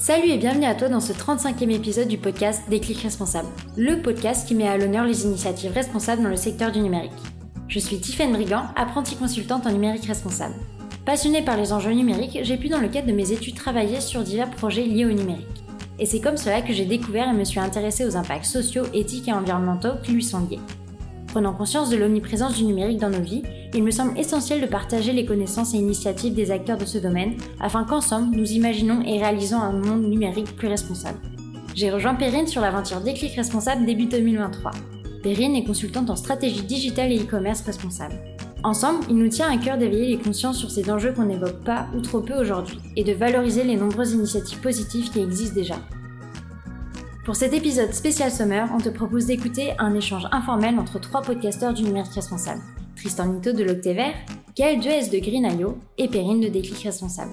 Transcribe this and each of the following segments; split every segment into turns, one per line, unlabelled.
Salut et bienvenue à toi dans ce 35e épisode du podcast Déclic Responsable, le podcast qui met à l'honneur les initiatives responsables dans le secteur du numérique. Je suis Tiffaine Brigand, apprentie consultante en numérique responsable. Passionnée par les enjeux numériques, j'ai pu dans le cadre de mes études travailler sur divers projets liés au numérique. Et c'est comme cela que j'ai découvert et me suis intéressée aux impacts sociaux, éthiques et environnementaux qui lui sont liés. Prenant conscience de l'omniprésence du numérique dans nos vies, il me semble essentiel de partager les connaissances et initiatives des acteurs de ce domaine afin qu'ensemble nous imaginons et réalisons un monde numérique plus responsable. J'ai rejoint Perrine sur l'aventure Déclic Responsable début 2023. Perrine est consultante en stratégie digitale et e-commerce responsable. Ensemble, il nous tient à cœur d'éveiller les consciences sur ces enjeux qu'on n'évoque pas ou trop peu aujourd'hui et de valoriser les nombreuses initiatives positives qui existent déjà. Pour cet épisode spécial Summer, on te propose d'écouter un échange informel entre trois podcasteurs du numérique responsable. Tristan Nito de l'Octévert, Gaël Duez de Green.io et Perrine de Déclic Responsable.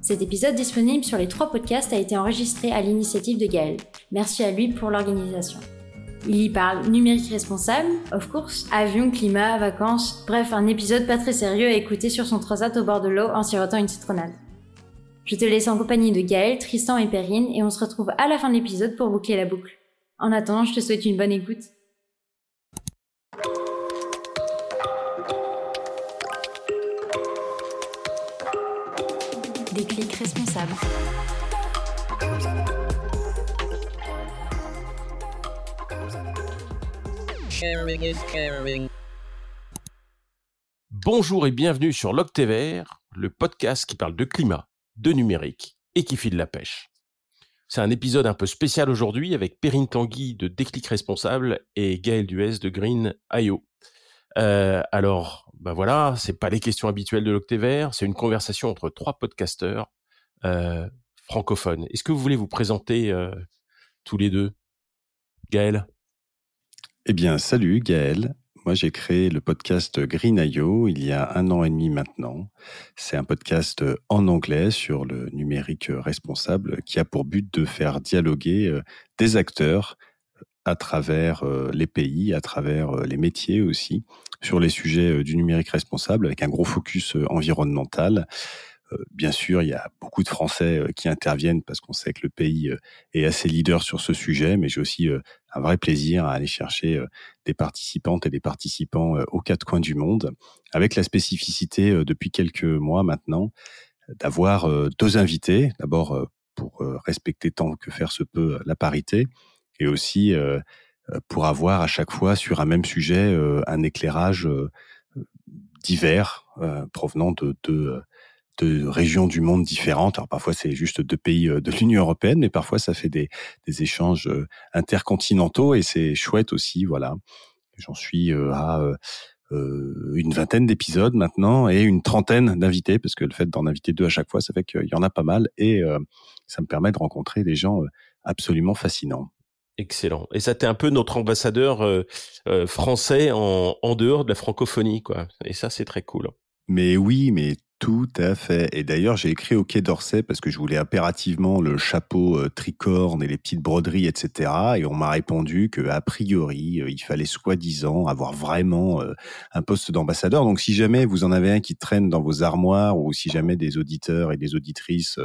Cet épisode disponible sur les trois podcasts a été enregistré à l'initiative de Gaël. Merci à lui pour l'organisation. Il y parle numérique responsable, of course, avion, climat, vacances, bref, un épisode pas très sérieux à écouter sur son transat au bord de l'eau en sirotant une citronnade. Je te laisse en compagnie de Gaël, Tristan et Perrine et on se retrouve à la fin de l'épisode pour boucler la boucle. En attendant, je te souhaite une bonne écoute. Déclic responsable.
Bonjour et bienvenue sur l'Octévert, le podcast qui parle de climat, de numérique et qui file la pêche. C'est un épisode un peu spécial aujourd'hui avec Perrine Tanguy de Déclic Responsable et Gaël Duez de Green IO. Euh, alors, ben voilà, c'est pas les questions habituelles de l'Octévert, c'est une conversation entre trois podcasteurs euh, francophones. Est-ce que vous voulez vous présenter euh, tous les deux? Gaël?
Eh bien, salut Gaël. Moi, j'ai créé le podcast Green.io il y a un an et demi maintenant. C'est un podcast en anglais sur le numérique responsable qui a pour but de faire dialoguer euh, des acteurs à travers euh, les pays, à travers euh, les métiers aussi, sur les sujets du numérique responsable avec un gros focus environnemental. Bien sûr, il y a beaucoup de Français qui interviennent parce qu'on sait que le pays est assez leader sur ce sujet, mais j'ai aussi un vrai plaisir à aller chercher des participantes et des participants aux quatre coins du monde, avec la spécificité depuis quelques mois maintenant d'avoir deux invités, d'abord pour respecter tant que faire se peut la parité, et aussi pour avoir à chaque fois sur un même sujet un éclairage divers provenant de deux de régions du monde différentes. Alors parfois c'est juste deux pays de l'Union européenne, mais parfois ça fait des, des échanges intercontinentaux et c'est chouette aussi. Voilà, j'en suis à une vingtaine d'épisodes maintenant et une trentaine d'invités parce que le fait d'en inviter deux à chaque fois, ça fait qu'il y en a pas mal et ça me permet de rencontrer des gens absolument fascinants.
Excellent. Et ça, t'es un peu notre ambassadeur euh, euh, français en, en dehors de la francophonie, quoi. Et ça, c'est très cool.
Mais oui, mais tout à fait. Et d'ailleurs, j'ai écrit au Quai d'Orsay parce que je voulais impérativement le chapeau euh, tricorne et les petites broderies, etc. Et on m'a répondu que a priori, euh, il fallait soi-disant avoir vraiment euh, un poste d'ambassadeur. Donc, si jamais vous en avez un qui traîne dans vos armoires ou si jamais des auditeurs et des auditrices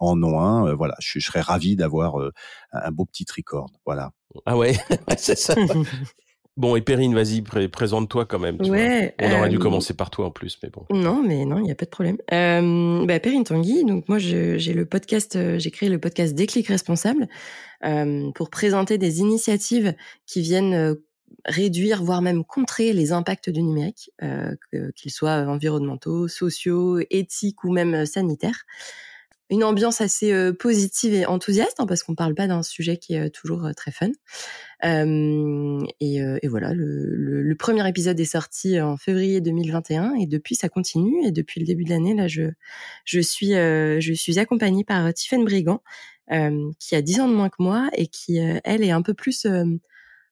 en ont un, voilà, je, je, serais ravi d'avoir un beau petit tricorne. Voilà.
Ah ouais, c'est ça. Bon, et Perrine, vas-y, présente-toi quand même. Tu
ouais,
On aurait dû commencer par toi en plus, mais bon.
Non, mais non, il n'y a pas de problème. Euh, bah, Perrine Tanguy, donc moi j'ai le podcast, euh, j'ai créé le podcast Déclic Responsable euh, pour présenter des initiatives qui viennent euh, réduire, voire même contrer les impacts du numérique, euh, qu'ils soient environnementaux, sociaux, éthiques ou même sanitaires une ambiance assez euh, positive et enthousiaste hein, parce qu'on parle pas d'un sujet qui est toujours très fun. Euh, et, et, voilà, le, le, le, premier épisode est sorti en février 2021 et depuis ça continue et depuis le début de l'année là je je suis euh, je suis accompagnée par Tiffany Brigand euh, qui a 10 ans de moins que moi et qui elle est un peu plus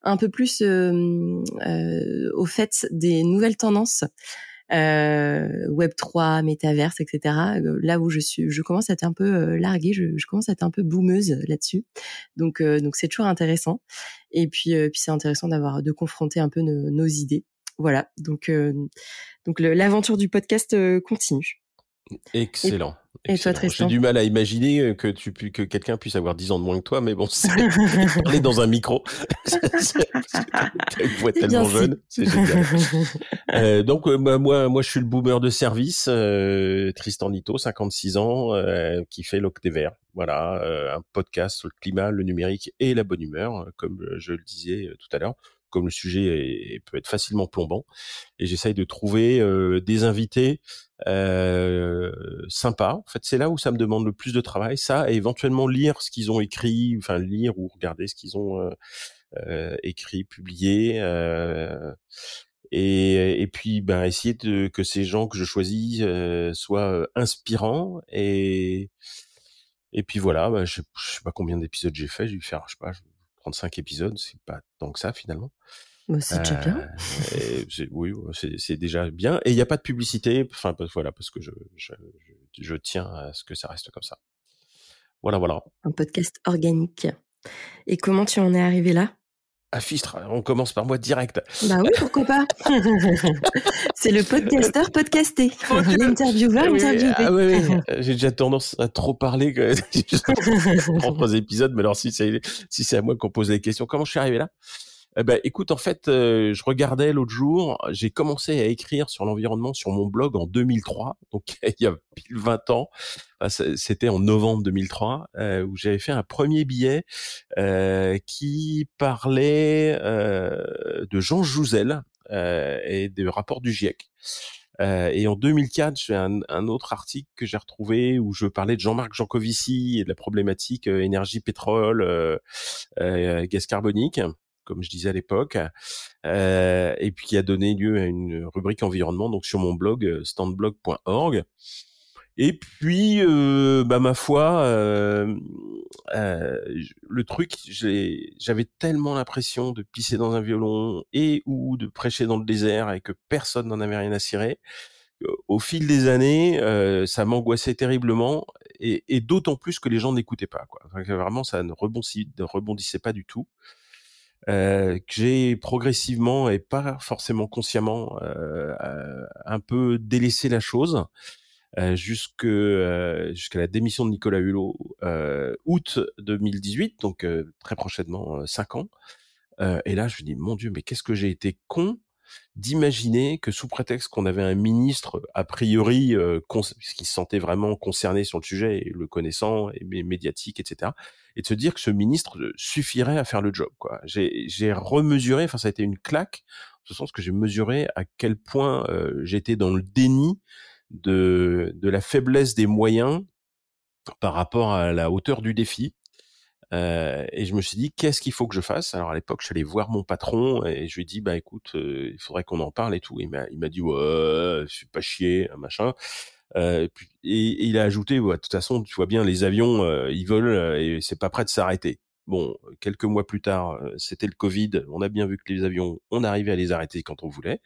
un peu plus au fait des nouvelles tendances euh, Web 3, métaverse, etc. Euh, là où je suis, je commence à être un peu euh, larguée, je, commence à être un peu boumeuse là-dessus. Donc, euh, donc c'est toujours intéressant. Et puis, puis c'est intéressant d'avoir de confronter un peu nos, nos idées. Voilà. Donc, donc l'aventure du podcast continue.
Excellent.
Et toi, Tristan
J'ai du mal à imaginer euh, que tu que quelqu'un puisse avoir 10 ans de moins que toi, mais bon, c'est parler dans un micro. une voix tellement jeune, c'est génial. Euh, donc euh, bah, moi, moi, je suis le boomer de service, euh, Tristan Nito, 56 ans, euh, qui fait l'Octévert. Voilà, un podcast sur le climat, le numérique et la bonne humeur, comme je le disais tout à l'heure comme le sujet est, peut être facilement plombant. Et j'essaye de trouver euh, des invités euh, sympas. En fait, c'est là où ça me demande le plus de travail. Ça, et éventuellement lire ce qu'ils ont écrit, enfin lire ou regarder ce qu'ils ont euh, écrit, publié. Et, et, puis, ben, essayer de, que ces gens que je choisis soient inspirants et et puis voilà, ben, je, je sais pas combien d'épisodes j'ai fait, j'ai dû faire, je sais pas, 35 épisodes, c'est pas tant que ça finalement.
Bah, c'est déjà bien.
Euh, oui, c'est déjà bien. Et il n'y a pas de publicité. Enfin, voilà, parce que je, je, je, tiens à ce que ça reste comme ça. Voilà, voilà.
Un podcast organique. Et comment tu en es arrivé là?
À Fistre, on commence par moi direct.
Bah oui, pourquoi pas C'est le podcasteur podcasté, l'intervieweur interviewé.
Ah oui, oui. J'ai déjà tendance à trop parler que propres épisodes, mais alors si c'est si c'est à moi qu'on pose les questions, comment je suis arrivé là? Eh ben, écoute, en fait, euh, je regardais l'autre jour, j'ai commencé à écrire sur l'environnement sur mon blog en 2003, donc il y a pile 20 ans. C'était en novembre 2003 euh, où j'avais fait un premier billet euh, qui parlait de Jean Jouzel et des rapports du GIEC. et en 2004, j'ai un, autre article que j'ai retrouvé où je parlais de Jean-Marc Jancovici et de la problématique énergie, pétrole, gaz carbonique comme je disais à l'époque, et puis qui a donné lieu à une rubrique environnement donc sur mon blog standblog.org. Et puis, bah ma foi, le truc, j'avais tellement l'impression de pisser dans un violon et ou de prêcher dans le désert et que personne n'en avait rien à cirer. Au fil des années, ça m'angoissait terriblement et, d'autant plus que les gens n'écoutaient pas. Vraiment, ça ne rebondissait pas du tout euh, que j'ai progressivement et pas forcément consciemment euh, euh un peu délaissé la chose euh, jusque euh, jusqu'à la démission de Nicolas Hulot août 2018, donc très prochainement cinq ans. et là, je me dis mon Dieu, mais qu'est-ce que j'ai été con d'imaginer que sous prétexte qu'on avait un ministre a priori euh, qui se sentait vraiment concerné sur le sujet et le connaissant et médiatique etc et de se dire que ce ministre euh, suffirait à faire le job quoi. J'ai remesuré enfin ça a été une claque en ce sens que j'ai mesuré à quel point euh, j'étais dans le déni de de la faiblesse des moyens par rapport à la hauteur du défi euh, et je me suis dit, qu'est-ce qu'il faut que je fasse? Alors à l'époque, je suis allé voir mon patron et je lui ai dit, bah écoute, euh, il faudrait qu'on en parle et tout. M'a, il m'a dit, ouais, je suis pas chier, machin. Euh, et, et, il a ajouté, ouais, de toute façon, tu vois bien, les avions, euh, ils volent et c'est pas prêt de s'arrêter. Bon, quelques mois plus tard, c'était le Covid. On a bien vu que les avions, on arrivait à les arrêter quand on voulait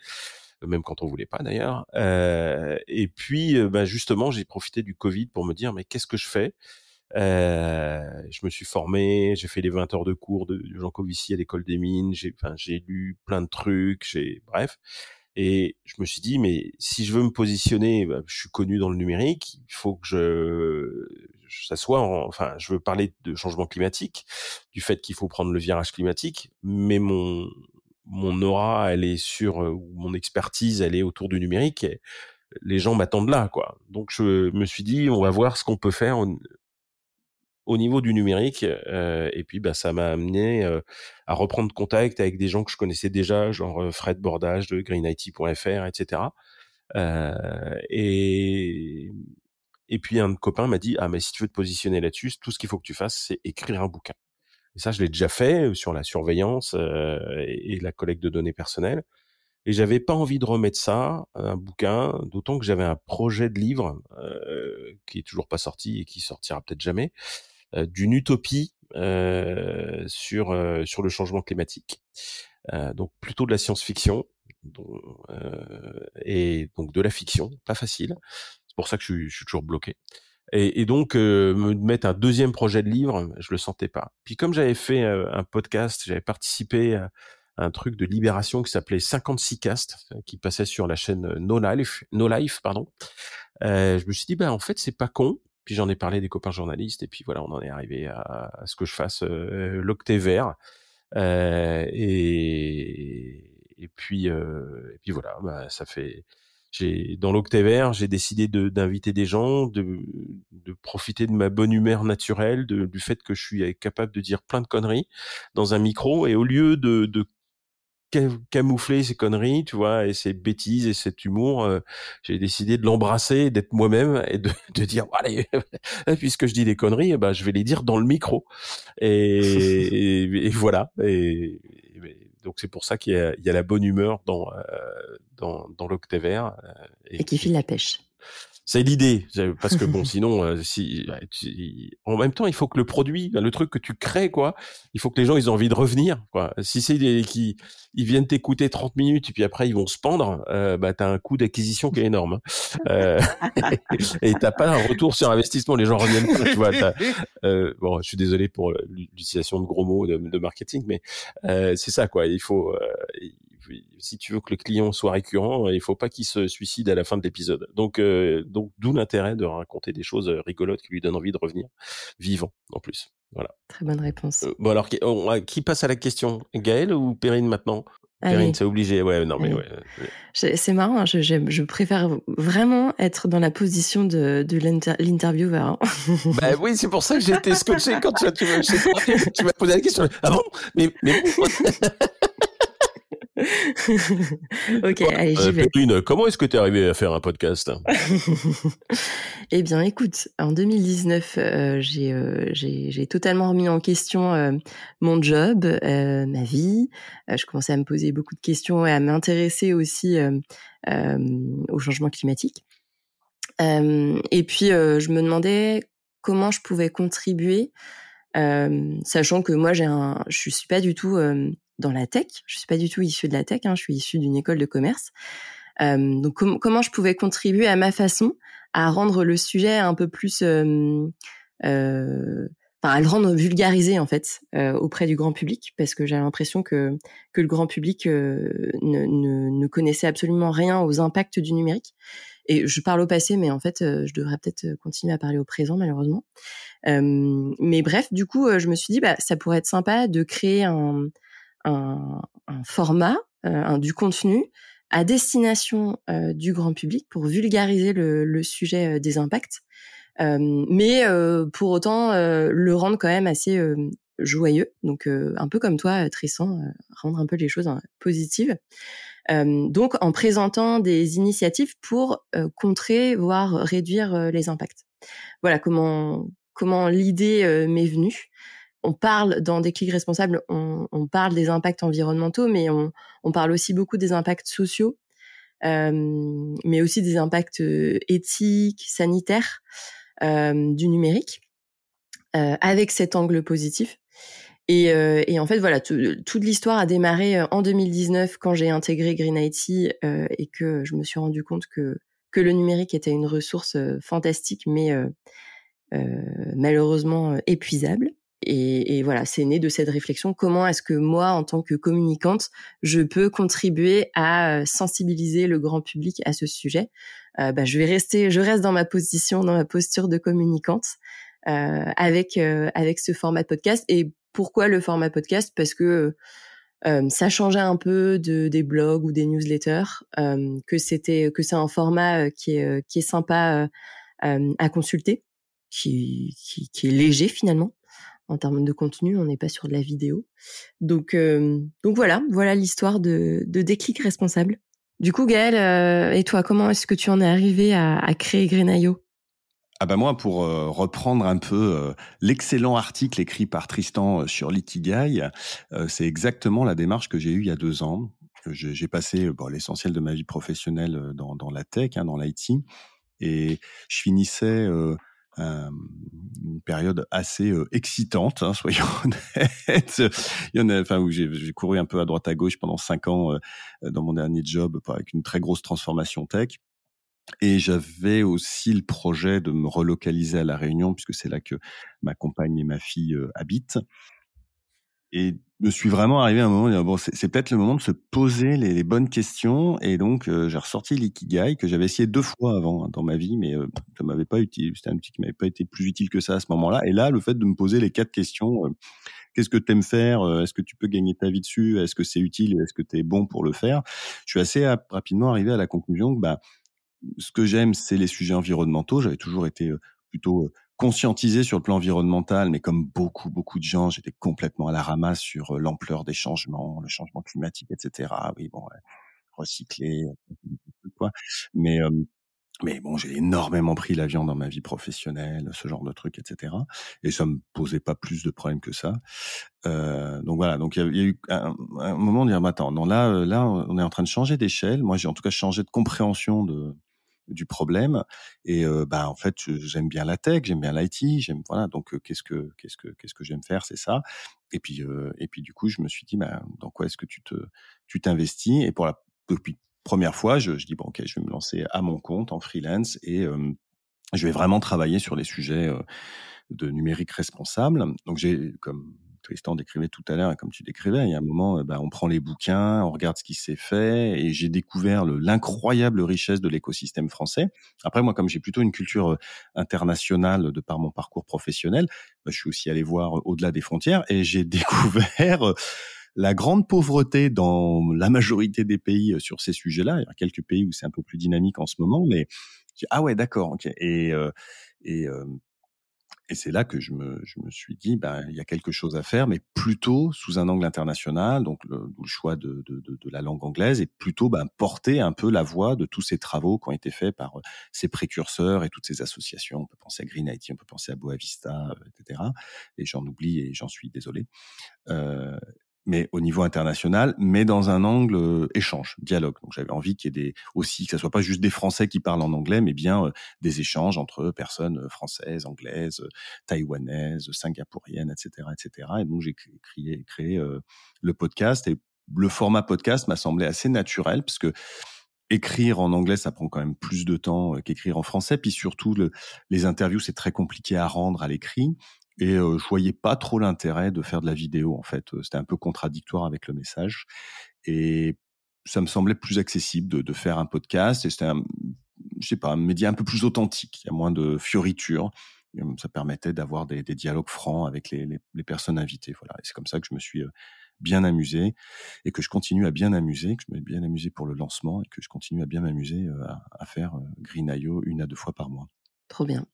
même quand on voulait pas d'ailleurs. Euh, et puis, bah, justement, j'ai profité du Covid pour me dire, mais qu'est-ce que je fais? euh, je me suis formé, j'ai fait les 20 heures de cours de, Jean Covici à l'école des mines, j'ai enfin, lu plein de trucs, j'ai bref. Et je me suis dit, mais si je veux me positionner, bah, je suis connu dans le numérique, il faut que je, ça soit, enfin, je veux parler de changement climatique, du fait qu'il faut prendre le virage climatique, mais mon mon aura, elle est sur, euh, mon expertise, elle est autour du numérique. Et les gens m'attendent là, quoi. Donc je me suis dit, on va voir ce qu'on peut faire au niveau du numérique. Euh, et puis, bah, ça m'a amené euh, à reprendre contact avec des gens que je connaissais déjà, genre euh, Fred Bordage de greenIT.fr, etc. Euh, et et puis un copain m'a dit ah mais si tu veux te positionner là-dessus, tout ce qu'il faut que tu fasses, c'est écrire un bouquin. Et ça, je l'ai déjà fait sur la surveillance et, et, la collecte de données personnelles. Et j'avais pas envie de remettre ça, un bouquin, d'autant que j'avais un projet de livre euh, qui est toujours pas sorti et qui sortira peut-être jamais, euh, d'une utopie euh, sur euh, sur le changement climatique. donc plutôt de la science-fiction et donc de la fiction, pas facile. C'est pour ça que je suis, je suis toujours bloqué. Et, et, donc me mettre un deuxième projet de livre, je le sentais pas. Puis comme j'avais fait un podcast, j'avais participé à un truc de libération qui s'appelait 56 Cast, qui passait sur la chaîne No Life, no Life pardon, je me suis dit, bah en fait, c'est pas con. Puis j'en ai parlé des copains journalistes, et puis voilà, on en est arrivé à, ce que je fasse l'octet vert. et et puis et puis voilà, bah, ça fait j'ai dans l'octet vert, j'ai décidé d'inviter des gens, de, de profiter de ma bonne humeur naturelle, de, du fait que je suis capable de dire plein de conneries dans un micro, et au lieu de, de camoufler ces conneries, tu vois, et ces bêtises et cet humour, euh, j'ai décidé de l'embrasser, d'être moi-même et de, de dire allez, puisque je dis des conneries, bah je vais les dire dans le micro. Et, et, voilà. Et, donc c'est pour ça qu'il y, y, a la bonne humeur dans euh, dans, dans l'octévert.
Euh, et, et qui file la pêche.
C'est l'idée, parce que bon, sinon, euh, si, en même temps, il faut que le produit, le truc que tu crées, quoi, il faut que les gens ils aient envie de revenir, quoi. Si c'est des qui ils viennent t'écouter 30 minutes et puis après ils vont se pendre, euh, bah t'as un coût d'acquisition qui est énorme. Hein. Euh, et t'as pas un retour sur investissement, les gens reviennent pas, tu vois. Euh, bon, je suis désolé pour l'utilisation de gros mots de, de marketing, mais euh, c'est ça, quoi. Il faut si tu veux que le client soit récurrent, il faut pas qu'il se suicide à la fin de l'épisode. Donc, euh, donc d'où l'intérêt de raconter des choses rigolotes qui lui donnent envie de revenir vivant en plus. Voilà.
Très bonne réponse.
Euh, bon alors, qui, passe à la question? Gaël ou Perrine maintenant? Perrine, c'est obligé. Ouais, non, mais ouais.
C'est marrant. Hein, je, je, préfère vraiment être dans la position de, de l'intervieweur. Hein.
bah oui, c'est pour ça que j'ai été scotché quand tu, tu m'as posé la question. Ah bon? Mais, mais
ok, allez, j'y vais.
comment est-ce que tu es arrivé à faire un podcast?
Eh bien, écoute, en 2019, euh, euh, j'ai totalement remis en question euh, mon job, ma vie. je commençais à me poser beaucoup de questions et à m'intéresser aussi au changement climatique. et puis, je me demandais comment je pouvais contribuer, sachant que moi, j'ai un, je suis pas du tout dans la tech. Je suis pas du tout issue de la tech, hein, je suis issue d'une école de commerce. Donc comment je pouvais contribuer à ma façon à rendre le sujet un peu plus, euh, euh, à le rendre vulgarisé en fait auprès du grand public, parce que j'ai l'impression que que le grand public ne, ne, ne, connaissait absolument rien aux impacts du numérique. Et je parle au passé, mais en fait, je devrais peut-être continuer à parler au présent, malheureusement. mais bref, du coup, je me suis dit, bah, ça pourrait être sympa de créer un, un, un format, euh, un, du contenu à destination euh, du grand public pour vulgariser le, le sujet euh, des impacts, mais pour autant le rendre quand même assez joyeux. Donc un peu comme toi, Tristan, rendre un peu les choses hein, positives. donc en présentant des initiatives pour contrer, voire réduire les impacts. Voilà comment comment l'idée m'est venue on parle dans des clics responsables, on, on, parle des impacts environnementaux, mais on, on parle aussi beaucoup des impacts sociaux, euh, mais aussi des impacts euh, éthiques, sanitaires euh, du numérique, euh, avec cet angle positif. Et, euh, et en fait, voilà, toute l'histoire a démarré en 2019 quand j'ai intégré Green IT et que je me suis rendu compte que que le numérique était une ressource fantastique, mais malheureusement épuisable. Et, et, voilà, c'est né de cette réflexion. Comment est-ce que moi, en tant que communicante, je peux contribuer à euh, sensibiliser le grand public à ce sujet? Euh, bah, Je vais rester, je reste dans ma position, dans ma posture de communicante euh, avec euh, avec ce format de podcast. Et pourquoi le format podcast? Parce que euh, ça changeait un peu de des blogs ou des newsletters, que c'était que c'est un format qui est qui est sympa à consulter, qui, qui, qui est léger finalement en termes de contenu, on n'est pas sur de la vidéo. Donc, euh, donc voilà, voilà l'histoire de, déclic responsable. Du coup, Gaël, euh, et toi, comment est-ce que tu en es arrivé à, créer Grenaio
ah bah moi, pour euh, reprendre un peu l'excellent article écrit par Tristan sur l'Ikigai, c'est exactement la démarche que j'ai eue il y a deux ans. J'ai passé l'essentiel de ma vie professionnelle dans, la tech, hein, dans l'IT, et je finissais une période assez euh, excitante, hein, soyons honnêtes. Il y en a, enfin, où j'ai couru un peu à droite à gauche pendant cinq ans euh, dans mon dernier job, avec une très grosse transformation tech. Et j'avais aussi le projet de me relocaliser à la Réunion, puisque c'est là que ma compagne et ma fille habitent. Et me suis vraiment arrivé à un moment où bon, c'est peut-être le moment de se poser les, bonnes questions. Et donc, euh, j'ai ressorti l'ikigai que j'avais essayé deux fois avant hein, dans ma vie, mais euh, ça m'avait pas utile. C'était un petit qui m'avait pas été plus utile que ça à ce moment-là. Et là, le fait de me poser les quatre questions, euh, qu'est-ce que tu aimes faire Est-ce que tu peux gagner ta vie dessus Est-ce que c'est utile Est-ce que tu es bon pour le faire Je suis assez rapidement arrivé à la conclusion que bah, ce que j'aime, c'est les sujets environnementaux. J'avais toujours été plutôt conscientisé sur le plan environnemental, mais comme beaucoup, beaucoup de gens, j'étais complètement à la ramasse sur euh, l'ampleur des changements, le changement climatique, etc. Oui, bon, recycler, quoi. Mais mais bon, j'ai énormément pris l'avion dans ma vie professionnelle, ce genre de trucs, etc. Et ça me posait pas plus de problèmes que ça. Euh, donc voilà, donc il y, a eu un, moment de dire, attends, non là, euh, là, on est en train de changer d'échelle. Moi, j'ai en tout cas changé de compréhension de du problème. Et bah en fait, j'aime bien la tech, j'aime bien l'IT, j'aime voilà. Donc qu'est-ce que qu'est-ce que qu'est-ce que j'aime faire, c'est ça. Et puis et puis du coup, je me suis dit, bah, dans quoi est-ce que tu te tu t'investis Et pour la depuis première fois, je, je dis bon ok, je vais me lancer à mon compte en freelance et je vais vraiment travailler sur les sujets de numérique responsable. Donc j'ai comme Tristan décrivait tout à l'heure, comme tu décrivais, il y a un moment, bah, on prend les bouquins, on regarde ce qui s'est fait, et j'ai découvert l'incroyable richesse de l'écosystème français. Après, moi, comme j'ai plutôt une culture euh, internationale de par mon parcours professionnel, bah, je suis aussi allé voir euh, au-delà des frontières, et j'ai découvert euh, la grande pauvreté dans la majorité des pays sur ces sujets-là. Il y a quelques pays où c'est un peu plus dynamique en ce moment, mais ah ouais, d'accord, ok. Et, et et c'est là que je me, je me suis dit, ben, il y a quelque chose à faire, mais plutôt sous un angle international, donc le, le choix de, de, de, de, la langue anglaise, et plutôt ben, porter un peu la voix de tous ces travaux qui ont été faits par euh, ces précurseurs et toutes ces associations. On peut penser à Green IT, on peut penser à Boavista, euh, etc. Et j'en oublie et j'en suis désolé. Euh, mais au niveau international, mais dans un angle euh, échange, dialogue. Donc j'avais envie qu'il y ait des aussi que ça soit pas juste des Français qui parlent en anglais, mais bien euh, des échanges entre personnes euh, françaises, anglaises, taïwanaises, singapouriennes, etc., etc. Et donc j'ai créé, le podcast et le format podcast m'a semblé assez naturel parce que écrire en anglais, ça prend quand même plus de temps qu'écrire en français. Puis surtout, le, les interviews, c'est très compliqué à rendre à l'écrit. Et euh, je voyais pas trop l'intérêt de faire de la vidéo. En fait, c'était un peu contradictoire avec le message. Et ça me semblait plus accessible de, faire un podcast. Et c'était un, je sais pas, un média un peu plus authentique. Il y a moins de fioritures. Ça permettait d'avoir des, dialogues francs avec les, personnes invitées. Voilà. Et c'est comme ça que je me suis bien amusé et que je continue à bien amuser, que je suis bien amusé pour le lancement et que je continue à bien m'amuser à, faire Green.io une à deux fois par mois.
Trop bien.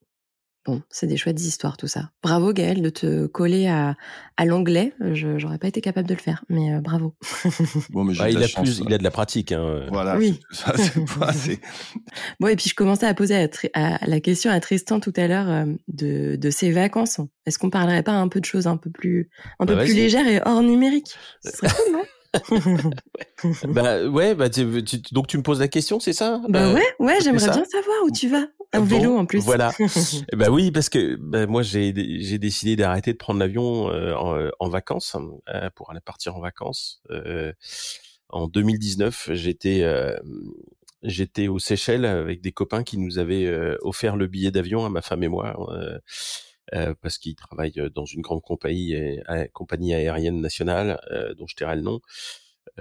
Bon, c'est des chouettes histoires tout ça. Bravo Gaël de te coller à, à l'anglais. Je j'aurais pas été capable de le faire, mais euh, bravo.
Bon, mais ah, il, a plus, il a de la pratique. Hein.
Voilà. Oui. Ça,
bon, et puis je commençais à poser à, la question à Tristan tout à l'heure euh, de, de ses vacances. Est-ce qu'on parlerait pas un peu de choses un peu plus, un peu bah, plus légères et hors numérique? Ce serait cool, non?
Bah ouais, bah donc tu me poses la question, c'est ça?
Bah euh, ouais, ouais, j'aimerais bien savoir où tu vas. Un vélo en plus.
Voilà. bah oui, parce que bah, moi j'ai j'ai décidé d'arrêter de prendre l'avion euh, en, en, vacances euh, pour aller partir en vacances. en 2019, j'étais j'étais aux Seychelles avec des copains qui nous avaient offert le billet d'avion à ma femme et moi. Euh, parce qu'ils travaillent dans une grande compagnie, compagnie aérienne nationale dont je tairai le nom.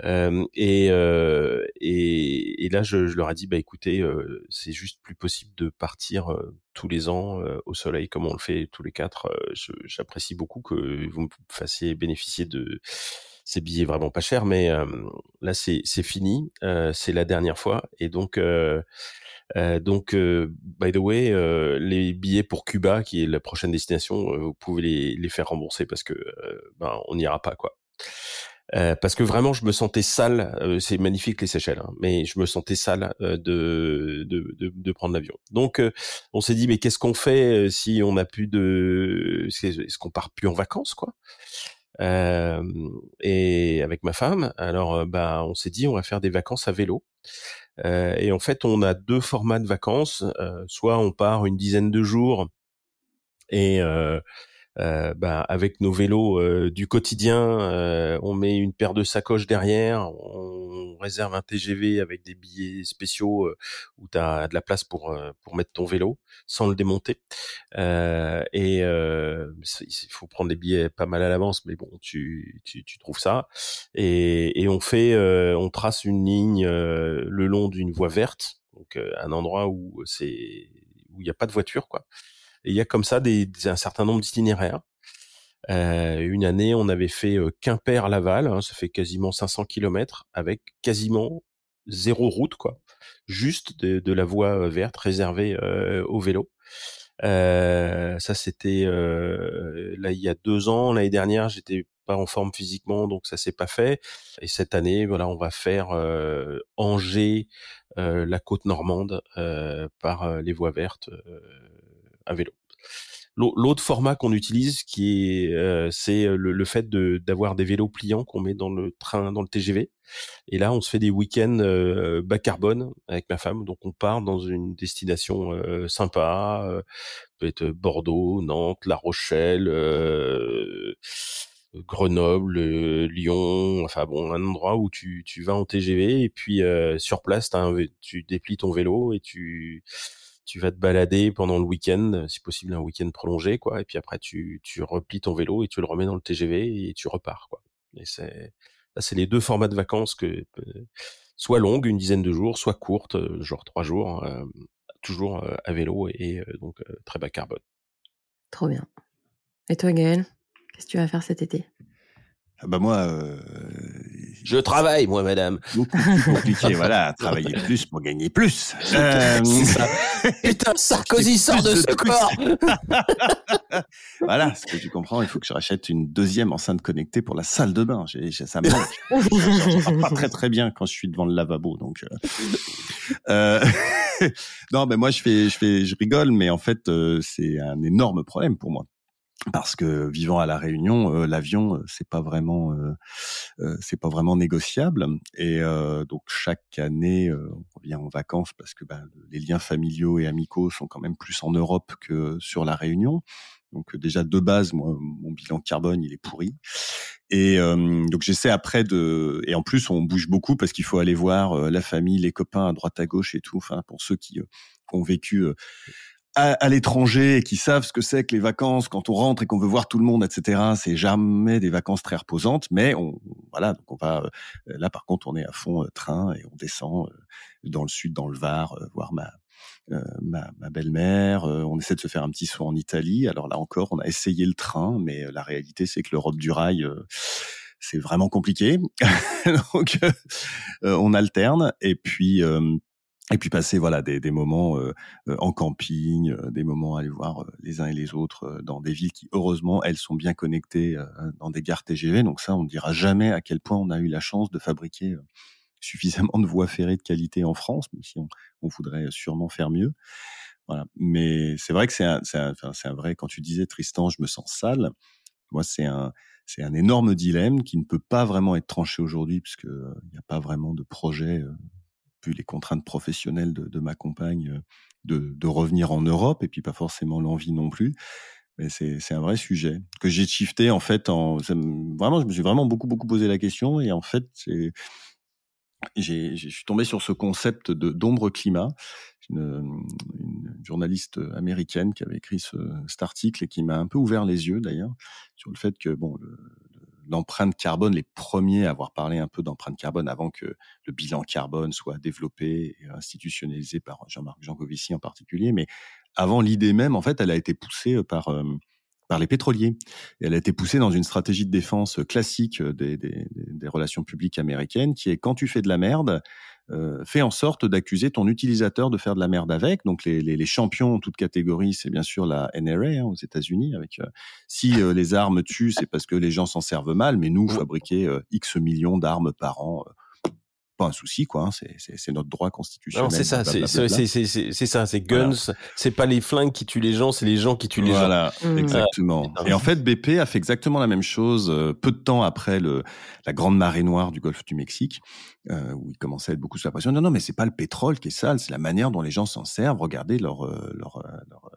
Euh, et, euh, et, et, là, je, je, leur ai dit, bah écoutez, euh, c'est juste plus possible de partir tous les ans au soleil comme on le fait tous les quatre. J'apprécie beaucoup que vous me fassiez bénéficier de ces billets vraiment pas chers, mais là, c'est fini, c'est la dernière fois, et donc. donc, by the way, les billets pour Cuba, qui est la prochaine destination, vous pouvez les, les, faire rembourser parce que ben on n'ira pas quoi. Euh, parce que vraiment je me sentais sale. Euh, c'est magnifique les Seychelles, hein, mais je me sentais sale euh, de, de, de, de, prendre l'avion. Donc on s'est dit mais qu'est-ce qu'on fait si on n'a plus de, est-ce qu'on part plus en vacances quoi? Et avec ma femme, alors bah on s'est dit on va faire des vacances à vélo. et en fait on a deux formats de vacances. soit on part une dizaine de jours et euh, bah, avec nos vélos euh, du quotidien, euh, on met une paire de sacoches derrière, on réserve un TGV avec des billets spéciaux où tu as de la place pour pour mettre ton vélo sans le démonter. et il faut prendre des billets pas mal à l'avance, mais bon, tu, tu, tu trouves ça. Et, et on fait, on trace une ligne le long d'une voie verte, donc un endroit où c'est où il n'y a pas de voiture, quoi. Et il y a comme ça des, un certain nombre d'itinéraires. Euh, une année, on avait fait euh, Quimper-Laval, hein, ça fait quasiment 500 km, avec quasiment zéro route, quoi. Juste de, de la voie euh, verte réservée euh, au vélo. Euh, ça, c'était là il y a deux ans. L'année dernière, j'étais pas en forme physiquement, donc ça s'est pas fait. Et cette année, voilà, on va faire Angers, la côte normande, par les voies vertes à vélo. L'autre format qu'on utilise, euh, c'est le, fait d'avoir des vélos pliants qu'on met dans le train, dans le TGV. Et là, on se fait des week-ends euh, bas carbone avec ma femme. Donc, on part dans une destination euh, sympa, euh, peut être Bordeaux, Nantes, La Rochelle. Grenoble, Lyon, enfin bon, un endroit où tu vas en TGV et puis sur place, tu déplies ton vélo et tu tu vas te balader pendant le week-end, si possible un week-end prolongé, quoi. Et puis après, tu, tu replies ton vélo et tu le remets dans le TGV et tu repars, quoi. Et c'est, c'est les deux formats de vacances que, euh, soit longues, une dizaine de jours, soit courtes, euh, genre trois jours, euh, toujours à vélo et donc très bas carbone.
Trop bien. Et toi, Gaël, qu'est-ce que tu vas faire cet été?
Ah bah moi, euh,
je travaille, moi, madame.
Beaucoup plus compliqué, voilà, travailler plus pour gagner plus.
Euh... Ça. Putain, Sarkozy sort de ce corps.
voilà, ce que tu comprends, il faut que je rachète une deuxième enceinte connectée pour la salle de bain. J'ai, ça me manque. pas très très bien quand je suis devant le lavabo, donc. Euh... euh non, mais moi je fais, je fais, je rigole, mais en fait euh, c'est un énorme problème pour moi parce que vivant à la Réunion, euh, l'avion euh, c'est pas vraiment euh, c'est pas vraiment négociable et donc chaque année on revient en vacances parce que ben, les liens familiaux et amicaux sont quand même plus en Europe que sur la Réunion. Donc déjà de base, moi, mon bilan carbone il est pourri. Et donc j'essaie après de et en plus on bouge beaucoup parce qu'il faut aller voir la famille, les copains à droite à gauche et tout. Enfin pour ceux qui ont vécu à, l'étranger et qui savent ce que c'est que les vacances quand on rentre et qu'on veut voir tout le monde, etc. C'est jamais des vacances très reposantes, mais on voilà donc on va euh, là par contre on est à fond euh, train et on descend euh, dans le sud, dans le Var, voir ma ma, ma belle-mère. on essaie de se faire un petit soin en Italie. Alors là encore, on a essayé le train, mais la réalité c'est que l'Europe du rail c'est vraiment compliqué. donc on alterne et puis et puis passer voilà des, des moments euh, euh, en camping, euh, des moments à aller voir les uns et les autres dans des villes qui heureusement elles sont bien connectées dans des gares TGV. Donc ça, on ne dira jamais à quel point on a eu la chance de fabriquer suffisamment de voies ferrées de qualité en France, même si on, on voudrait sûrement faire mieux. Voilà. Mais c'est vrai que c'est un, c'est un, un vrai. Quand tu disais Tristan, je me sens sale. Moi, c'est un, c'est un énorme dilemme qui ne peut pas vraiment être tranché aujourd'hui puisque il n'y a pas vraiment de projet les contraintes professionnelles de, ma compagne, euh, de, revenir en Europe, et puis pas forcément l'envie non plus. Mais c'est un vrai sujet que j'ai shifté en fait. En, vraiment, je me suis vraiment beaucoup beaucoup posé la question, et en fait, je suis tombé sur ce concept de d'ombre climat. Une, une, journaliste américaine qui avait écrit ce, cet article et qui m'a un peu ouvert les yeux d'ailleurs sur le fait que bon l'empreinte carbone, les premiers à avoir parlé un peu d'empreinte carbone avant que le bilan carbone soit développé et institutionnalisé par Jean-Marc Jancovici en particulier. Mais avant l'idée même, en fait, elle a été poussée euh, par euh, par les pétroliers. Elle a été poussée dans une stratégie de défense classique des, des, des relations publiques américaines, qui est quand tu fais de la merde, euh, fait en sorte d'accuser ton utilisateur de faire de la merde avec. Donc les, les, les champions en toute catégorie, c'est bien sûr la NRA hein, aux États-Unis. Avec euh, si euh, les armes tuent, c'est parce que les gens s'en servent mal, mais nous fabriquer X millions d'armes par an pas un souci, quoi. Hein, c'est notre droit constitutionnel.
c'est ça, c'est ça, c'est guns. C'est pas les flingues qui tuent les gens, c'est les gens qui tuent les gens.
Voilà, mmh. exactement. Et en fait, BP a fait exactement la même chose euh, peu de temps après le, la grande marée noire du Golfe du Mexique, euh, où il commençait à être beaucoup sous la pression. Non, non, mais c'est pas le pétrole qui est sale, c'est la manière dont les gens s'en servent. Regardez leur, euh, leur, leur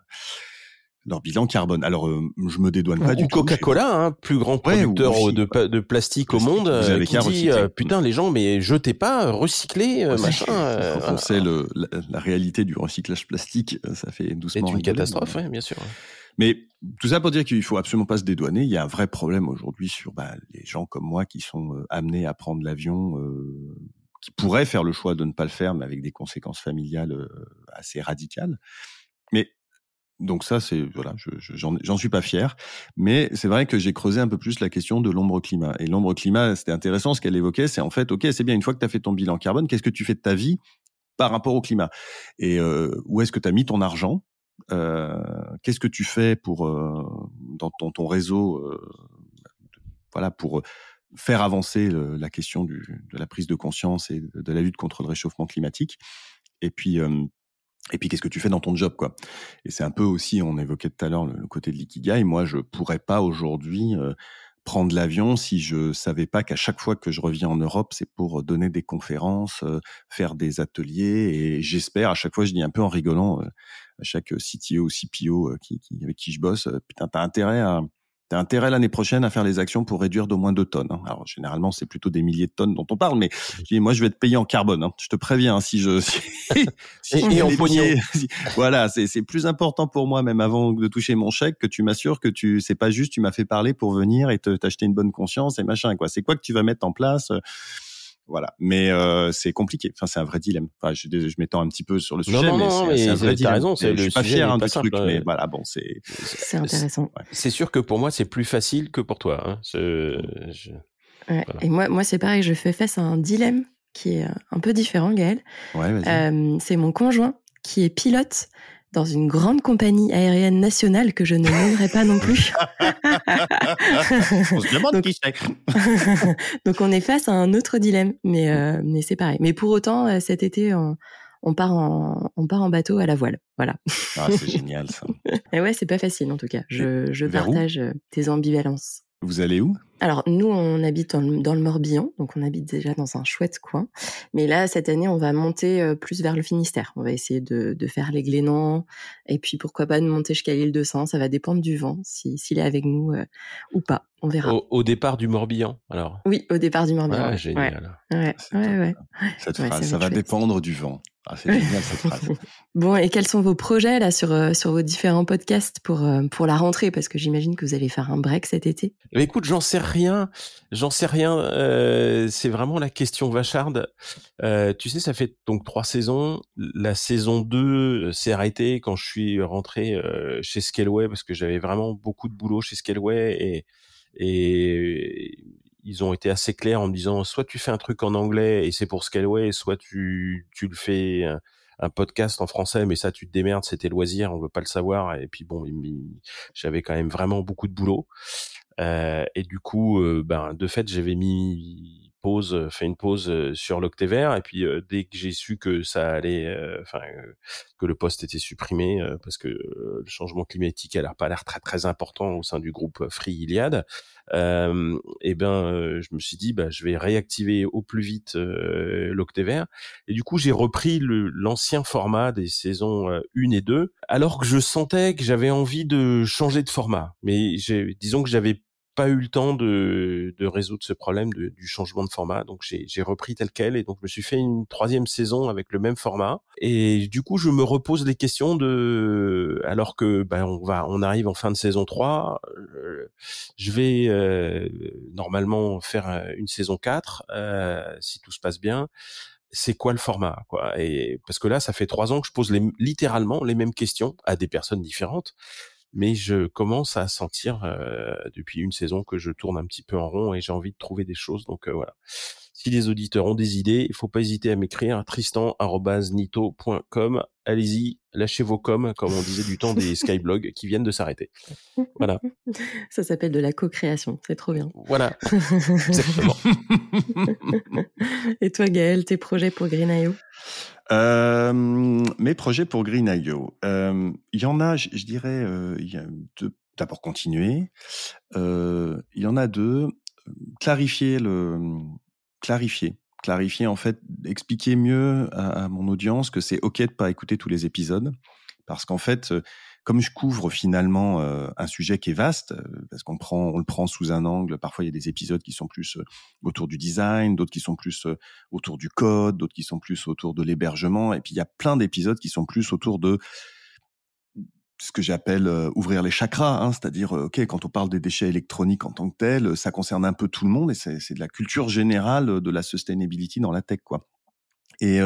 leur bilan carbone. Alors, euh, je me dédouane pas du
tout. Coca-Cola, hein, plus grand producteur de, de, plastique au monde, euh, qui dit euh, putain les gens, mais jetez pas, recyclez, machin.
Quand on sait le, la, réalité du recyclage plastique, ça fait doucement.
C'est une catastrophe, bien sûr.
Mais tout ça pour dire qu'il faut absolument pas se dédouaner. Il y a un vrai problème aujourd'hui sur bah, les gens comme moi qui sont amenés à prendre l'avion, qui pourraient faire le choix de ne pas le faire, mais avec des conséquences familiales assez radicales. Mais donc ça, c'est voilà, j'en je, suis pas fier, mais c'est vrai que j'ai creusé un peu plus la question de l'ombre climat. Et l'ombre climat, c'était intéressant ce qu'elle évoquait, c'est en fait, ok, c'est bien une fois que tu as fait ton bilan carbone, qu'est-ce que tu fais de ta vie par rapport au climat? Et euh, où est-ce que tu as mis ton argent? Euh, Qu'est-ce que tu fais pour euh, dans ton, ton réseau, euh, voilà, pour faire avancer la question du, de la prise de conscience et de la lutte contre le réchauffement climatique? Et puis euh, et puis qu'est-ce que tu fais dans ton job quoi? Et c'est un peu aussi, on évoquait tout à l'heure le, côté de l'ikigai. Moi, je pourrais pas aujourd'hui euh, prendre l'avion si je savais pas qu'à chaque fois que je reviens en Europe, c'est pour donner des conférences, euh, faire des ateliers. Et j'espère, à chaque fois, je dis un peu en rigolant, euh, à chaque CTO ou CPO qui, qui, avec qui je bosse, putain, t'as intérêt à T'as intérêt l'année prochaine à faire les actions pour réduire d'au moins deux tonnes. Hein. Alors généralement c'est plutôt des milliers de tonnes dont on parle, mais moi je vais te payer en carbone. Hein. Je te préviens hein, si je
si, et, en pognon.
voilà, c'est plus important pour moi même avant de toucher mon chèque que tu m'assures que tu c'est pas juste tu m'as fait parler pour venir et t'acheter une bonne conscience et machin quoi. C'est quoi que tu vas mettre en place voilà. Mais euh, c'est compliqué. Enfin, c'est un vrai dilemme. Enfin, je, je m'étends un petit peu sur le sujet,
non,
non,
mais c'est un
vrai
dilemme. raison.
je suis pas fier hein, du truc, mais voilà, bon, c'est.
C'est intéressant.
C'est sûr que pour moi, c'est plus facile que pour toi. Hein. Je...
Ouais. Et moi, moi, c'est pareil. Je fais face à un dilemme qui est un peu différent, Gaël.
Ouais,
euh, c'est mon conjoint qui est pilote dans une grande compagnie aérienne nationale que je ne nommerai pas non plus.
on se demande donc, qui c'est.
donc on est face à un autre dilemme, mais euh, mais c'est pareil. Mais pour autant, euh, cet été, on, on, part en on part en bateau à la voile. Voilà.
Ah, c'est génial ça.
Et ouais, c'est pas facile en tout cas. Je, je partage euh, tes ambivalences.
Vous allez où?
Alors nous, on habite dans le, Morbihan, donc on habite déjà dans un chouette coin. Mais là, cette année, on va monter euh, plus vers le Finistère. On va essayer de, faire les Glénans, et puis pourquoi pas de monter jusqu'à l'île de Sang. Ça va dépendre du vent, s'il est avec nous euh, ou pas. On verra.
Au, départ du Morbihan, alors?
Oui, au départ du Morbihan.
Ah, génial.
Ouais, ouais, ouais,
Cette phrase, ça va dépendre du vent. Ah, c'est génial cette phrase.
bon, et quels sont vos projets là sur euh, sur vos différents podcasts pour euh, pour la rentrée? Parce que j'imagine que vous allez faire un break cet été.
écoute, j'en sais rien, j'en sais rien. Euh, c'est vraiment la question vacharde. tu sais, ça fait donc trois saisons. La saison 2 s'est arrêtée quand je suis rentré chez Scaleway parce que j'avais vraiment beaucoup de boulot chez Scaleway et et ils ont été assez clairs en me disant soit tu fais un truc en anglais et c'est pour Scaleway, soit tu, tu le fais un, podcast en français, mais ça tu te démerdes, c'était loisir, on veut pas le savoir. Et puis bon, j'avais quand même vraiment beaucoup de boulot. Euh, et du coup, euh, ben de fait, j'avais mis pause, fait une pause sur l'Octévert et puis dès que j'ai su que ça allait, enfin que le poste était supprimé parce que le changement climatique a l'air pas l'air très très important au sein du groupe Free Iliad, euh, et ben je me suis dit bah je vais réactiver au plus vite euh, l'Octévert et du coup j'ai repris l'ancien format des saisons 1 et 2 alors que je sentais que j'avais envie de changer de format. Mais disons que j'avais pas eu le temps de, résoudre ce problème du changement de format. Donc j'ai repris tel quel et donc je me suis fait une troisième saison avec le même format. Et du coup, je me repose les questions de alors que ben on va on arrive en fin de saison 3, euh, je vais euh, normalement faire une saison 4 euh, si tout se passe bien c'est quoi le format quoi? Et parce que là ça fait trois ans que je pose littéralement les mêmes questions à des personnes différentes mais je commence à sentir depuis une saison que je tourne un petit peu en rond et j'ai envie de trouver des choses. Donc voilà. Si les auditeurs ont des idées, il faut pas hésiter à m'écrire tristan@nito.com. Allez-y, lâchez vos coms, comme on disait du temps des skyblogs qui viennent de s'arrêter. Voilà.
Ça s'appelle de la co-création, c'est trop bien.
Voilà, exactement.
Et toi, Gaël, tes projets pour Green.io
euh, mes projets pour Green.io, euh, il y en a, je, dirais, euh, il y a deux. D'abord continuer. Euh, il y en a deux. Clarifier le, clarifier, clarifier en fait, expliquer mieux à, mon audience que c'est ok de pas écouter tous les épisodes, parce qu'en fait, comme je couvre finalement un sujet qui est vaste, parce qu'on prend, on le prend sous un angle. Parfois, il y a des épisodes qui sont plus autour du design, d'autres qui sont plus autour du code, d'autres qui sont plus autour de l'hébergement, et puis il y a plein d'épisodes qui sont plus autour de ce que j'appelle ouvrir les chakras, hein, c'est-à-dire, ok, quand on parle des déchets électroniques en tant que tels, ça concerne un peu tout le monde et c'est de la culture générale de la sustainability dans la tech, quoi. Et,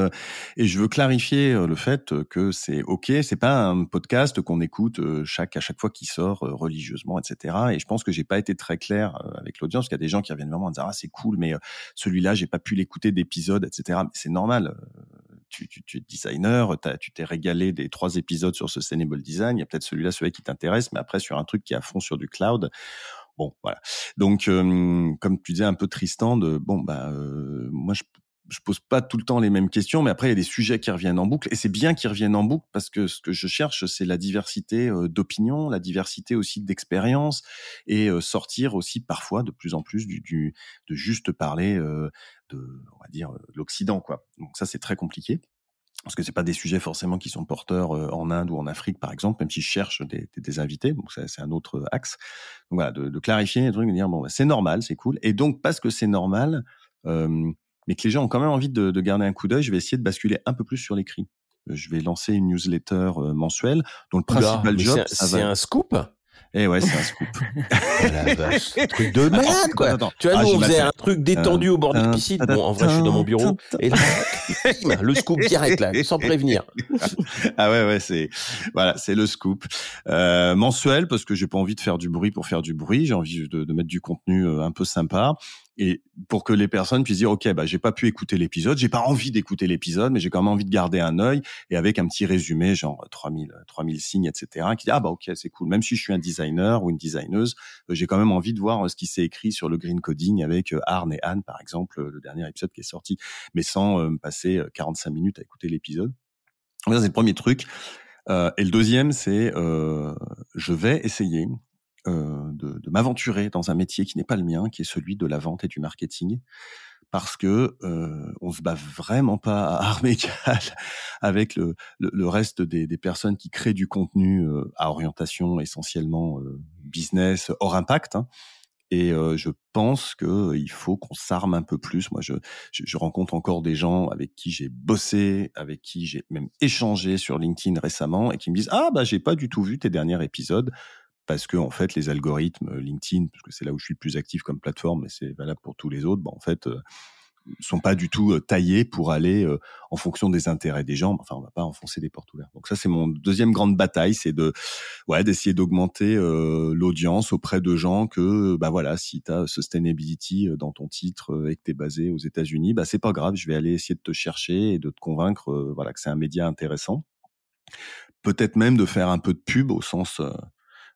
et je veux clarifier le fait que c'est ok, c'est pas un podcast qu'on écoute chaque à chaque fois qu'il sort religieusement, etc. Et je pense que j'ai pas été très clair avec l'audience, parce qu'il y a des gens qui reviennent vraiment en disant ah c'est cool, mais celui-là j'ai pas pu l'écouter d'épisode, etc. Mais c'est normal tu, es designer, tu t'es régalé des trois épisodes sur Sustainable Design, il y a peut-être celui-là, celui qui t'intéresse, mais après sur un truc qui est à fond sur du cloud. Bon, voilà. Donc, comme tu disais un peu Tristan, de bon bah euh, moi je je pose pas tout le temps les mêmes questions, mais après il y a des sujets qui reviennent en boucle et c'est bien qu'ils reviennent en boucle parce que ce que je cherche c'est la diversité euh, d'opinions, la diversité aussi d'expériences et euh, sortir aussi parfois de plus en plus du, de juste parler de on va dire l'Occident quoi. Donc ça c'est très compliqué parce que c'est pas des sujets forcément qui sont porteurs en Inde ou en Afrique par exemple, même si je cherche des, invités, donc c'est un autre axe. Donc voilà, de, clarifier les trucs, de dire bon bah, c'est normal, c'est cool, et donc parce que c'est normal, euh, mais que les gens ont quand même envie de, de garder un coup d'œil, je vais essayer de basculer un peu plus sur l'écrit. Je vais lancer une newsletter mensuelle dont le principal job,
c'est un scoop?
Eh ouais, c'est un scoop.
oh truc de malade, quoi. Tu vois, ah, nous, on faisait un truc détendu au bord la piscine. Bon, en vrai, je suis dans mon bureau. Et là, le scoop direct, là, sans prévenir.
ah ouais, ouais, c'est, voilà, c'est le scoop. Euh, mensuel, parce que j'ai pas envie de faire du bruit pour faire du bruit. J'ai envie de, de mettre du contenu euh, un peu sympa et pour que les personnes puissent dire ok bah j'ai pas pu écouter l'épisode j'ai pas envie d'écouter l'épisode mais j'ai quand même envie de garder un œil et avec un petit résumé genre 3000 3000 signes etc qui dit ah bah ok c'est cool. Même si je suis un designer ou une designeuse euh, j'ai quand même envie de voir euh, ce qui s'est écrit sur le green coding avec euh, Arne et Anne par exemple le dernier épisode qui est sorti mais sans passer 45 minutes à écouter l'épisode. C'est le premier truc. Euh, et le deuxième c'est euh, je vais essayer euh, de, de m'aventurer dans un métier qui n'est pas le mien, qui est celui de la vente et du marketing, parce que euh, on se bat vraiment pas à armes égales avec le, le, le reste des, des, personnes qui créent du contenu euh, à orientation essentiellement euh, business hors impact. Hein. Et euh, je pense que il faut qu'on s'arme un peu plus. Moi, je, je, je, rencontre encore des gens avec qui j'ai bossé, avec qui j'ai même échangé sur LinkedIn récemment, et qui me disent ah bah j'ai pas du tout vu tes derniers épisodes parce que en fait les algorithmes euh, LinkedIn, parce que c'est là où je suis plus actif comme plateforme, mais c'est valable pour tous les autres, bah, en fait euh, sont pas du tout euh, taillés pour aller euh, en fonction des intérêts des gens. Enfin, on va pas enfoncer des portes ouvertes. Donc ça, c'est mon deuxième grande bataille, c'est de ouais d'essayer d'augmenter l'audience auprès de gens que bah voilà, si tu as sustainability dans ton titre et que tu es basé aux États-Unis, bah c'est pas grave, je vais aller essayer de te chercher et de te convaincre voilà que c'est un média intéressant. Peut-être même de faire un peu de pub au sens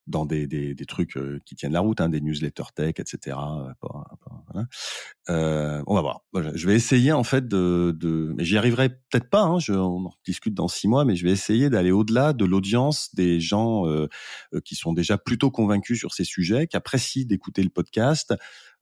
dans des, des, des trucs euh, qui tiennent la route, hein, des newsletters tech, etc. Voilà. Euh, on va voir. Je vais essayer en fait de, de... mais j'y arriverai peut-être pas. Hein, je, on en discute dans six mois, mais je vais essayer d'aller au-delà de l'audience des gens euh, euh, qui sont déjà plutôt convaincus sur ces sujets, qui apprécient d'écouter le podcast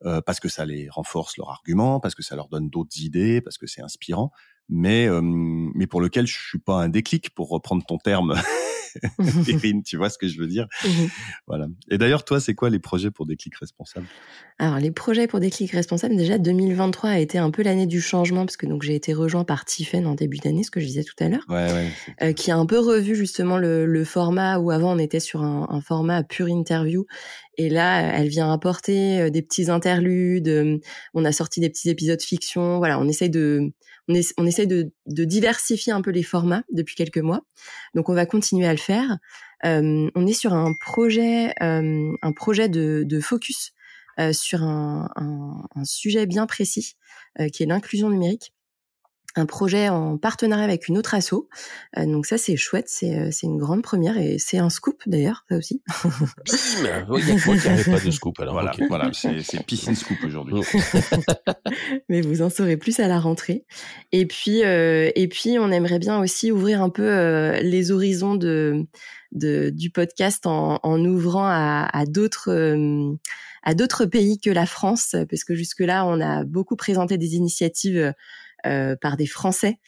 euh, parce que ça les renforce leur argument, parce que ça leur donne d'autres idées, parce que c'est inspirant, mais euh, mais pour lequel je suis pas un déclic pour reprendre ton terme. tu vois ce que je veux dire? Mhm. Voilà. Et d'ailleurs, toi, c'est quoi les projets pour Déclic Responsable?
Alors, les projets pour Déclic Responsable, déjà 2023 a été un peu l'année du changement parce que donc j'ai été rejoint par Tiffen en début d'année, ce que je disais tout à l'heure,
ouais, ouais,
euh, qui a un peu revu justement le, le, format où avant on était sur un, un format pure interview et là, elle vient apporter des petits interludes. On a sorti des petits épisodes fiction. Voilà, on essaye de, on, essaye de, diversifier un peu les formats depuis quelques mois. Donc, on va continuer à le faire. On est sur un projet, un projet de, focus sur un, sujet bien précis, qui est l'inclusion numérique un projet en partenariat avec une autre asso. Euh, donc ça, c'est chouette, c'est, euh, c'est une grande première et c'est un scoop d'ailleurs, ça aussi.
Bim Il y a pas de scoop alors.
Voilà, voilà c'est, c'est piscine scoop aujourd'hui.
Mais vous en saurez plus à la rentrée. Et puis, euh, et puis, on aimerait bien aussi ouvrir un peu euh, les horizons de, de, du podcast en, en ouvrant à, à d'autres euh, à d'autres pays que la France, parce que jusque là, on a beaucoup présenté des initiatives par des Français.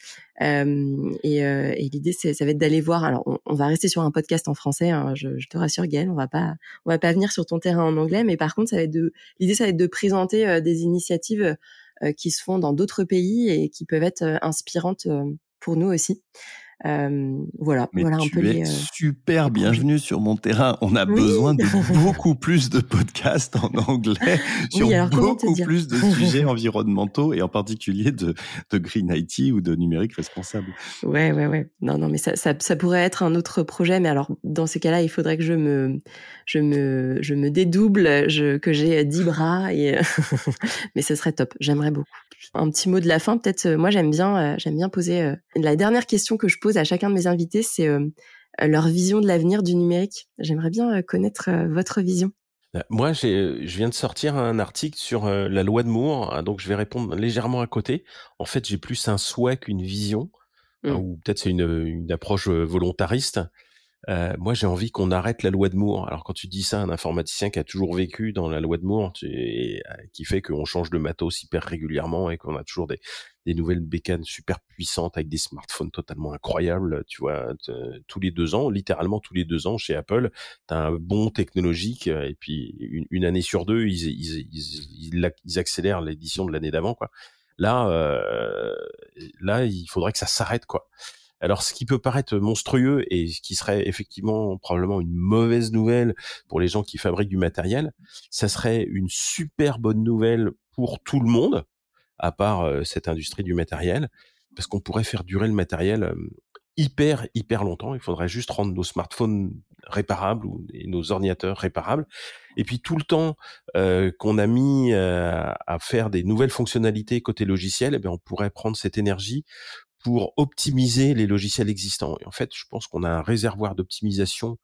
et, et l'idée, ça va être d'aller voir. Alors, on, va rester sur un podcast en français. Hein, je, je, te rassure, Gaëlle, on va pas, on va pas venir sur ton terrain en anglais. Mais par contre, ça va être de, l'idée, ça va être de présenter des initiatives qui se font dans d'autres pays et qui peuvent être inspirantes pour nous aussi. Euh, voilà,
Mais
voilà
un
peu
es super bienvenue sur mon terrain. On a besoin de beaucoup plus de podcasts en anglais sur beaucoup plus de sujets environnementaux et en particulier de, de green IT ou de numérique responsable.
Ouais, ouais, ouais. Non, non, mais ça, ça, ça pourrait être un autre projet. Mais alors, dans ces cas-là, il faudrait que je me, je me, je me dédouble, je, que j'ai dix bras et, mais ce serait top. J'aimerais beaucoup. Un petit mot de la fin, peut-être. Euh, moi, j'aime bien, euh, j'aime bien poser la dernière question que je pose à chacun de mes invités, c'est euh, leur vision de l'avenir du numérique. J'aimerais bien euh, connaître euh, votre vision.
Moi, je viens de sortir un article sur la loi de Moore, hein, donc je vais répondre légèrement à côté. En fait, j'ai plus un souhait qu'une vision, hein, mmh. ou peut-être c'est une, une, approche volontariste. Euh, moi, j'ai envie qu'on arrête la loi de Moore. Alors, quand tu dis ça, un informaticien qui a toujours vécu dans la loi de Moore, et, euh, qui fait qu'on change de matos hyper régulièrement et qu'on a toujours des, des, nouvelles bécanes super puissantes avec des smartphones totalement incroyables, tu vois, tous les deux ans, littéralement tous les deux ans chez Apple, tu as un bon technologique et puis une, une année sur deux, ils, ils, ils, ils accélèrent l'édition de l'année d'avant, quoi. Là, euh, là, il faudrait que ça s'arrête, quoi. Alors, ce qui peut paraître monstrueux et ce qui serait effectivement probablement une mauvaise nouvelle pour les gens qui fabriquent du matériel, ça serait une super bonne nouvelle pour tout le monde, à part euh, cette industrie du matériel, parce qu'on pourrait faire durer le matériel euh, hyper hyper longtemps. Il faudrait juste rendre nos smartphones réparables ou nos ordinateurs réparables. Et puis tout le temps euh, qu'on a mis à faire des nouvelles fonctionnalités côté logiciel, eh bien on pourrait prendre cette énergie pour optimiser les logiciels existants. Et en fait, je pense qu'on a un réservoir d'optimisation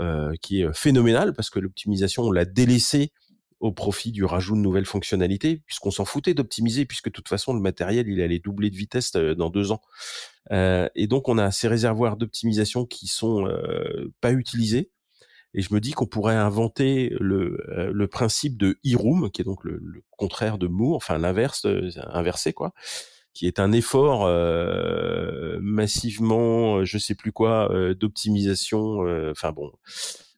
euh, qui est phénoménal parce que l'optimisation, on l'a délaissé au profit du rajout de nouvelles fonctionnalités, puisqu'on s'en foutait d'optimiser, puisque de toute façon, le matériel, il allait doubler de vitesse euh, dans deux ans. Euh, et donc, on a ces réservoirs d'optimisation qui sont euh, pas utilisés. Et je me dis qu'on pourrait inventer le, euh, principe de e-room, qui est donc le, contraire de Moore, enfin l'inverse, euh, inversé quoi, qui est un effort euh, massivement, euh, je sais plus quoi, euh, d'optimisation. Euh, enfin bon,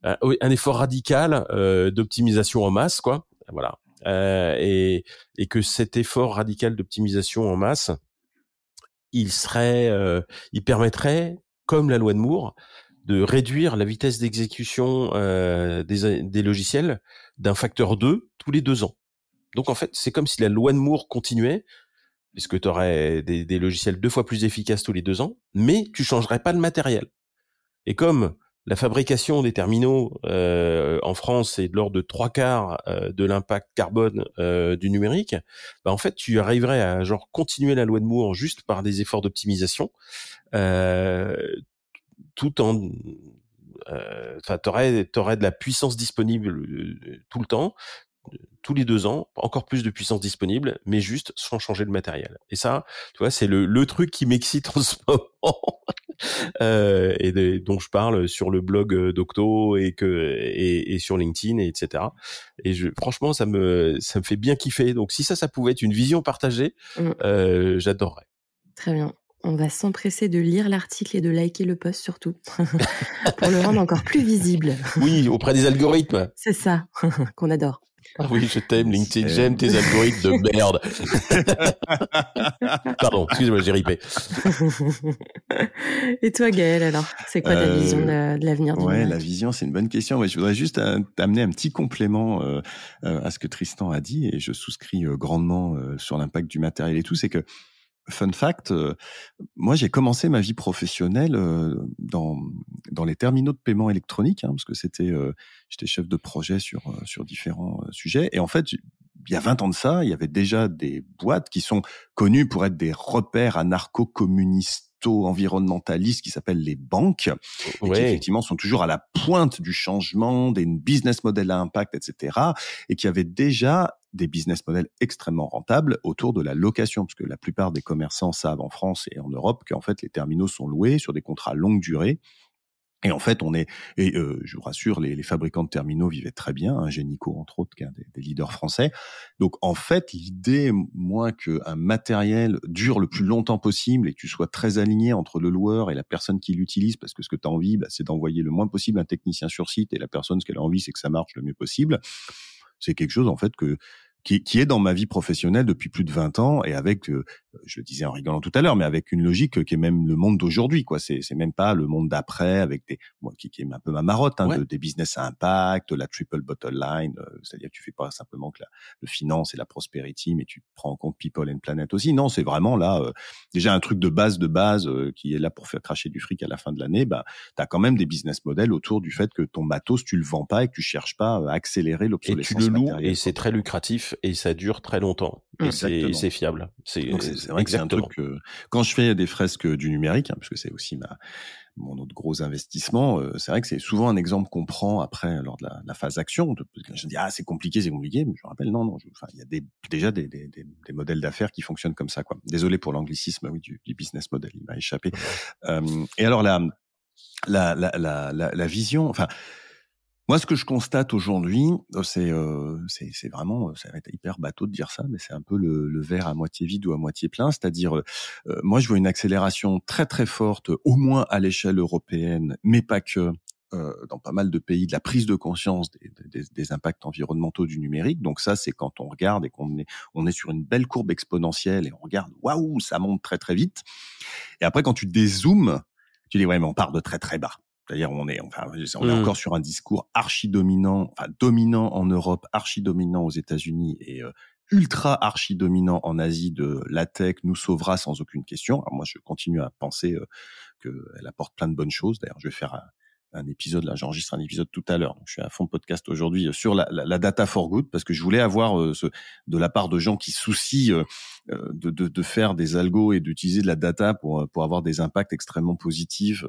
un, effort radical d'optimisation en masse, quoi. Voilà. et, et que cet effort radical d'optimisation en masse, il serait, il permettrait, comme la loi de Moore, de réduire la vitesse d'exécution des, des logiciels d'un facteur 2 tous les deux ans. Donc en fait, c'est comme si la loi de Moore continuait, puisque tu aurais des, des, logiciels deux fois plus efficaces tous les deux ans, mais tu changerais pas le matériel. Et comme la fabrication des terminaux euh, en France est de l'ordre de trois quarts euh, de l'impact carbone euh, du numérique, bah en fait tu arriverais à genre continuer la loi de Moore juste par des efforts d'optimisation, euh, tout en euh, enfin, tu aurais, aurais, de la puissance disponible euh, tout le temps, tous les deux ans, encore plus de puissance disponible, mais juste sans changer de matériel. Et ça, tu vois, c'est le, le truc qui m'excite en ce moment. euh, et de, dont je parle sur le blog euh, d'Octo et que et, et, sur LinkedIn et etc. Et je, franchement, ça me ça me fait bien kiffer. Donc si ça, ça pouvait être une vision partagée, mmh. euh, j'adorerais.
Très bien. On va s'empresser de lire l'article et de liker le post surtout, pour le rendre encore plus visible.
Oui, auprès des algorithmes.
C'est ça, qu'on adore.
Ah oui, je t'aime, LinkedIn. J'aime tes algorithmes de merde. Pardon, excusez-moi, j'ai ripé.
Et toi, Gaël, alors C'est quoi ta euh, vision de l'avenir
du Ouais, la vision, c'est une bonne question. Mais je voudrais juste euh, amener un petit complément euh, à ce que Tristan a dit, et je souscris grandement sur l'impact du matériel et tout. C'est que Fun fact, euh, moi j'ai commencé ma vie professionnelle euh, dans, dans les terminaux de paiement électronique, hein, parce que c'était, euh, j'étais chef de projet sur, sur différents sujets. Et en fait, il y a 20 ans de ça, il y avait déjà des boîtes qui sont connues pour être des repères anarcho-communistes environnementalistes qui s'appellent les banques, et qui effectivement sont toujours à la pointe du changement, des business models à impact, etc., et qui avaient déjà des business models extrêmement rentables autour de la location, parce que la plupart des commerçants savent en France et en Europe qu'en fait les terminaux sont loués sur des contrats longue durée Et en fait, on est, et euh, je vous rassure, les, fabricants de terminaux vivaient très bien, hein, Génico entre autres, qui est un des, des leaders français. Donc en fait, l'idée, moins qu'un matériel dure le plus longtemps possible et que tu sois très aligné entre le loueur et la personne qui l'utilise, parce que ce que tu as envie, bah, c'est d'envoyer le moins possible un technicien sur site et la personne, ce qu'elle a envie, c'est que ça marche le mieux possible. C'est quelque chose en fait que qui, est dans ma vie professionnelle depuis plus de 20 ans et avec, euh, je le disais en rigolant tout à l'heure, mais avec une logique qui est même le monde d'aujourd'hui, quoi. C'est, c'est même pas le monde d'après avec des, moi, qui, qui est un peu ma marotte, hein, de, des business à impact, la triple bottom line, euh, c'est-à-dire que tu fais pas simplement que la, le finance et la prosperity, mais tu prends en compte people and planet aussi. Non, c'est vraiment là, euh, déjà un truc de base de base qui est là pour faire cracher du fric à la fin de l'année. Bah, t'as quand même des business models autour du fait que ton matos, tu le vends pas et que tu cherches pas à accélérer l'obsolescence.
Et tu le loues et c'est très lucratif et ça dure très longtemps. Et c'est fiable. C'est
vrai que c'est un truc que, quand je fais des fresques du numérique, hein, parce que c'est aussi ma, mon autre gros investissement, euh, c'est vrai que c'est souvent un exemple qu'on prend après lors de la, la phase action. je dis ah c'est compliqué, c'est compliqué, mais je rappelle non non, enfin il y a des, déjà des, des, des, des modèles d'affaires qui fonctionnent comme ça quoi. Désolé pour l'anglicisme, oui du, du, business model, il m'a échappé. Euh, et alors la la, la, la, la vision, enfin moi, ce que je constate aujourd'hui, euh, c'est euh, c'est vraiment, euh, ça va être hyper bateau de dire ça, mais c'est un peu le, le, verre à moitié vide ou à moitié plein. C'est-à-dire, euh, moi, je vois une accélération très très forte, au moins à l'échelle européenne, mais pas que, euh, dans pas mal de pays, de la prise de conscience des, des, des impacts environnementaux du numérique. Donc ça, c'est quand on regarde et qu'on est on est sur une belle courbe exponentielle et on regarde, waouh, ça monte très très vite. Et après, quand tu dézoomes, tu dis ouais, mais on part de très très bas. C'est-à-dire on est, enfin, on est mmh. encore sur un discours archi dominant, enfin dominant en Europe, archi dominant aux États-Unis et euh, ultra archi dominant en Asie de la tech nous sauvera sans aucune question. Alors moi, je continue à penser euh, qu'elle apporte plein de bonnes choses. D'ailleurs, je vais faire un, épisode là, j'enregistre un épisode tout à l'heure. Je suis à fond podcast aujourd'hui euh, sur la, la, la, data for good parce que je voulais avoir euh, ce, de la part de gens qui soucient euh, de, de, de, faire des algos et d'utiliser de la data pour pour avoir des impacts extrêmement positifs.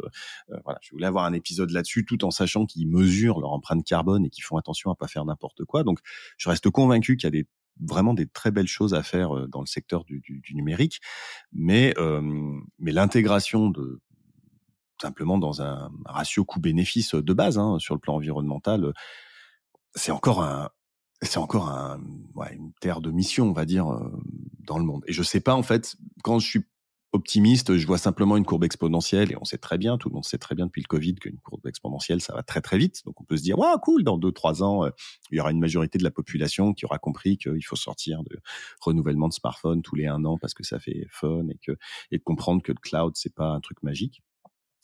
voilà, je voulais avoir un épisode là-dessus tout en sachant qu'ils mesurent leur empreinte carbone et qu'ils font attention à pas faire n'importe quoi. Donc, je reste convaincu qu'il y a des vraiment des très belles choses à faire dans le secteur du, du, du numérique, mais euh, mais l'intégration de simplement dans un ratio coût-bénéfice de base hein, sur le plan environnemental, c'est encore un c'est encore un, ouais, une terre de mission, on va dire, dans le monde. Et je sais pas en fait quand je suis optimiste, je vois simplement une courbe exponentielle et on sait très bien, tout le monde sait très bien depuis le Covid qu'une courbe exponentielle, ça va très très vite. Donc on peut se dire, waouh, cool, dans deux trois ans, il y aura une majorité de la population qui aura compris qu'il faut sortir de renouvellement de smartphone tous les un an parce que ça fait fun et que et de comprendre que le cloud c'est pas un truc magique.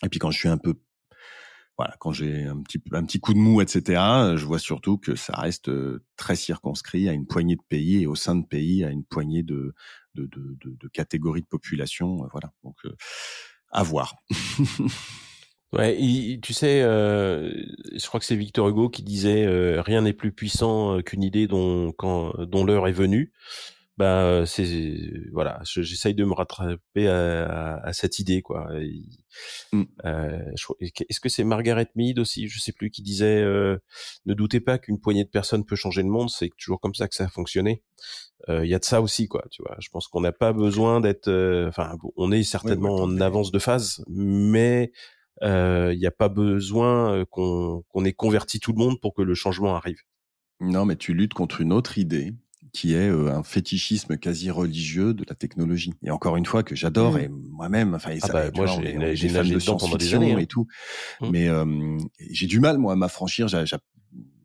Et puis quand je suis un peu voilà, quand j'ai un petit un petit coup de mou, etc. Je vois surtout que ça reste euh, très circonscrit à une poignée de pays et au sein de pays à une poignée de de, de, de, catégories de population. Euh, voilà, donc euh, à voir.
ouais, tu sais, euh, je crois que c'est Victor Hugo qui disait rien n'est plus puissant qu'une idée dont dont l'heure est venue bah c'est voilà, j'essaye de me rattraper à, à, cette idée quoi. Mmh. Euh, Est-ce que c'est Margaret Mead aussi, je sais plus, qui disait euh, ne doutez pas qu'une poignée de personnes peut changer le monde, c'est toujours comme ça que ça a fonctionné. Il y a de ça aussi quoi, tu vois. Je pense qu'on n'a pas besoin d'être, enfin, on est certainement en avance de phase, mais il n'y a pas besoin qu'on qu'on ait converti tout le monde pour que le changement arrive.
Non, mais tu luttes contre une autre idée qui est euh, un fétichisme quasi religieux de la technologie. Et encore une fois que j'adore mmh. et moi-même, enfin,
ah bah, moi j'ai pendant des années hein.
et tout, mmh. mais euh, j'ai du mal moi à m'affranchir.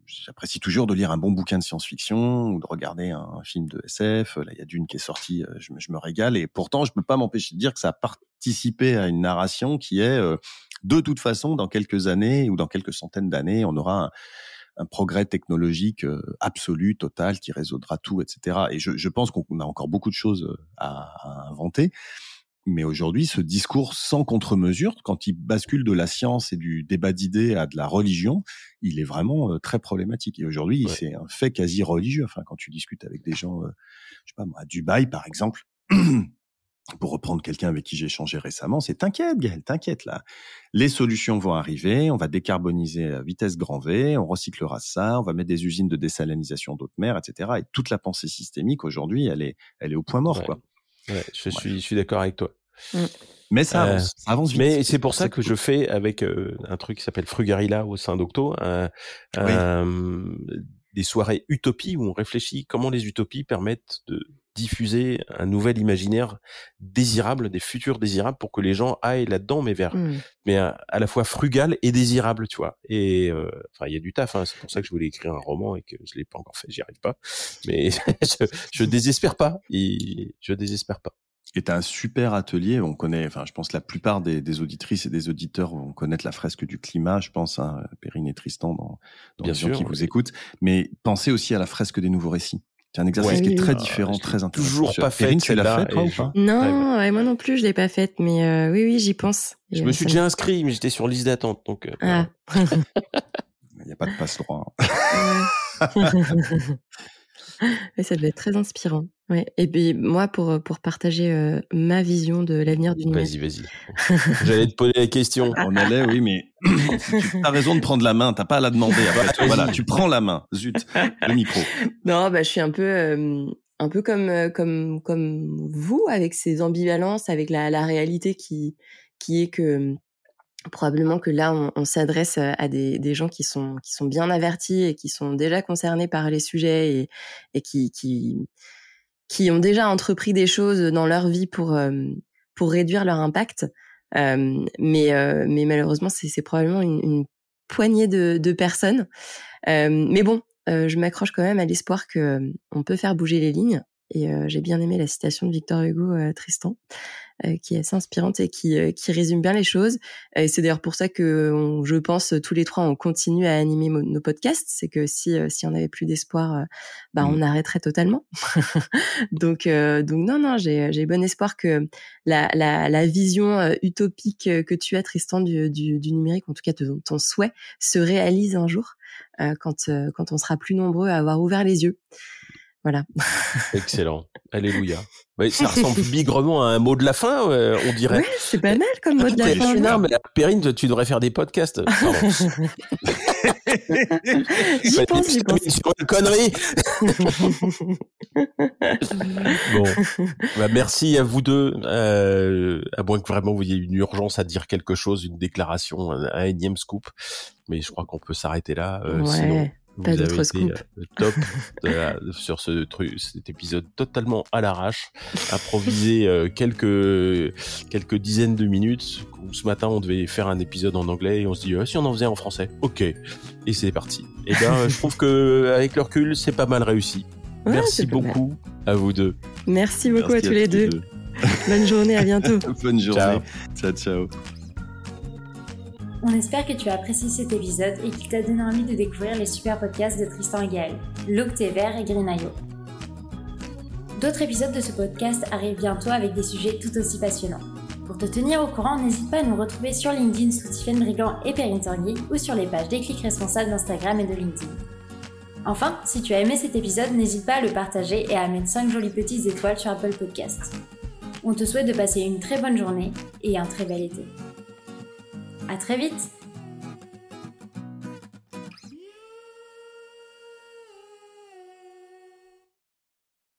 J'apprécie toujours de lire un bon bouquin de science-fiction ou de regarder un, film de SF. Là, il y a d'une qui est sortie, euh, je me, je me, régale. Et pourtant, je peux pas m'empêcher de dire que ça a participé à une narration qui est, de toute façon, dans quelques années ou dans quelques centaines d'années, on aura un, un progrès technologique euh, absolu, total, qui résoudra tout, etc. Et je, je pense qu'on a encore beaucoup de choses euh, à, à inventer. Mais aujourd'hui, ce discours sans contre-mesure, quand il bascule de la science et du débat d'idées à de la religion, il est vraiment euh, très problématique. Et aujourd'hui, c'est un fait quasi religieux. Enfin, quand tu discutes avec des gens, je sais pas moi, à Dubaï, par exemple, pour reprendre quelqu'un avec qui j'ai échangé récemment, c'est t'inquiète, Gaël, t'inquiète là. Les solutions vont arriver, on va décarboniser à vitesse grand V, on recyclera ça, on va mettre des usines de désalinisation d'eau de mer, etc. Et toute la pensée systémique aujourd'hui, elle est, elle est au point mort, quoi.
Ouais, je suis, je suis d'accord avec toi.
Mm. Mais ça avance, ça avance vite.
Mais c'est pour ça que je fais avec un truc qui s'appelle Frugarilla au sein d'Octo, des soirées utopie où on réfléchit comment les utopies permettent de diffuser un nouvel imaginaire désirable, des futurs désirables pour que les gens aillent là-dedans, mais vers, mmh. mais à, la fois frugal et désirable, tu vois. Et euh, enfin, il y a du taf. Hein, c'est pour ça que je voulais écrire un roman et que je l'ai pas encore fait. J'y arrive pas. Mais je, je désespère pas. Et je désespère pas.
Et tu un super atelier. On connaît, enfin, je pense que la plupart des, des, auditrices et des auditeurs vont connaître la fresque du climat. Je pense, hein, Perrine et Tristan dans, dans Bien les sûr, gens qui vous écoutent. Mais pensez aussi à la fresque des nouveaux récits. C'est un exercice qui est très différent, très intéressant.
Toujours pas fait.
tu l'as fait, toi, ou pas
Non, moi non plus, je l'ai pas faite, mais euh, oui, oui, j'y pense.
Je me suis déjà inscrit, mais j'étais sur liste d'attente, donc. Euh, ah.
Il n'y a pas de passe droit. Hein.
ça devait être très inspirant. Ouais. Et puis moi, pour, pour partager euh, ma vision de l'avenir du numérique.
Vas-y, vas-y. J'allais te poser la question.
On allait, oui, mais tu as raison de prendre la main. T'as pas à la demander. voilà, tu prends la main. Zut, le micro.
Non, bah, je suis un peu, euh, un peu comme, euh, comme, comme vous, avec ces ambivalences, avec la, la réalité qui, qui est que probablement que là, on, on s'adresse à des, des, gens qui sont, qui sont bien avertis et qui sont déjà concernés par les sujets et, et qui, qui, qui ont déjà entrepris des choses dans leur vie pour, euh, pour réduire leur impact. Euh, mais, euh, mais malheureusement, c'est probablement une, une, poignée de, de personnes. mais bon, je m'accroche quand même à l'espoir que on peut faire bouger les lignes. Et j'ai bien aimé la citation de Victor Hugo, Tristan. Euh, qui est assez inspirante et qui, euh, qui résume bien les choses. Et c'est d'ailleurs pour ça que je pense tous les trois on continue à animer nos podcasts. C'est que si euh, si on n'avait plus d'espoir, bah mmh. on arrêterait totalement. donc donc non non j'ai j'ai bon espoir que la la, la vision utopique que tu as Tristan du, du, du numérique, en tout cas ton, ton souhait, se réalise un jour quand quand on sera plus nombreux à avoir ouvert les yeux. Voilà.
Excellent. Alléluia. ça ressemble bigrement à un mot de la fin, euh, on dirait.
Oui, c'est pas mal comme mot de la fin.
Non, mais Perrine, tu devrais faire des podcasts.
j'y pense, j'y pense.
Sur une connerie. bon, bah, merci à vous deux. Euh, à moins que vraiment vous ayez une urgence à dire quelque chose, une déclaration, un, énième scoop. Mais je crois qu'on peut s'arrêter là. Euh,
ouais. Pas d'autres scoop.
Euh, top sur ce truc, cet épisode totalement à l'arrache, improvisé euh, quelques quelques dizaines de minutes. ce matin, on devait faire un épisode en anglais et on se dit ah, si on en faisait en français, ok. Et c'est parti. Et ben, je trouve que avec le recul, c'est pas mal réussi. Merci beaucoup à vous deux.
Merci beaucoup à, tous les deux. Bonne journée, à bientôt.
Bonne journée. ciao. ciao.
On espère que tu as apprécié cet épisode et qu'il t'a donné envie de découvrir les super podcasts de Tristan et Gaël, L'Octet Vert et Greenayo. D'autres épisodes de ce podcast arrivent bientôt avec des sujets tout aussi passionnants. Pour te tenir au courant, n'hésite pas à nous retrouver sur LinkedIn sous Tiffen Brigand et Perrine Tanguy ou sur les pages des clics responsables d'Instagram et de LinkedIn. Enfin, si tu as aimé cet épisode, n'hésite pas à le partager et à mettre 5 jolies petites étoiles sur Apple Podcast. On te souhaite de passer une très bonne journée et un très bel été. À très vite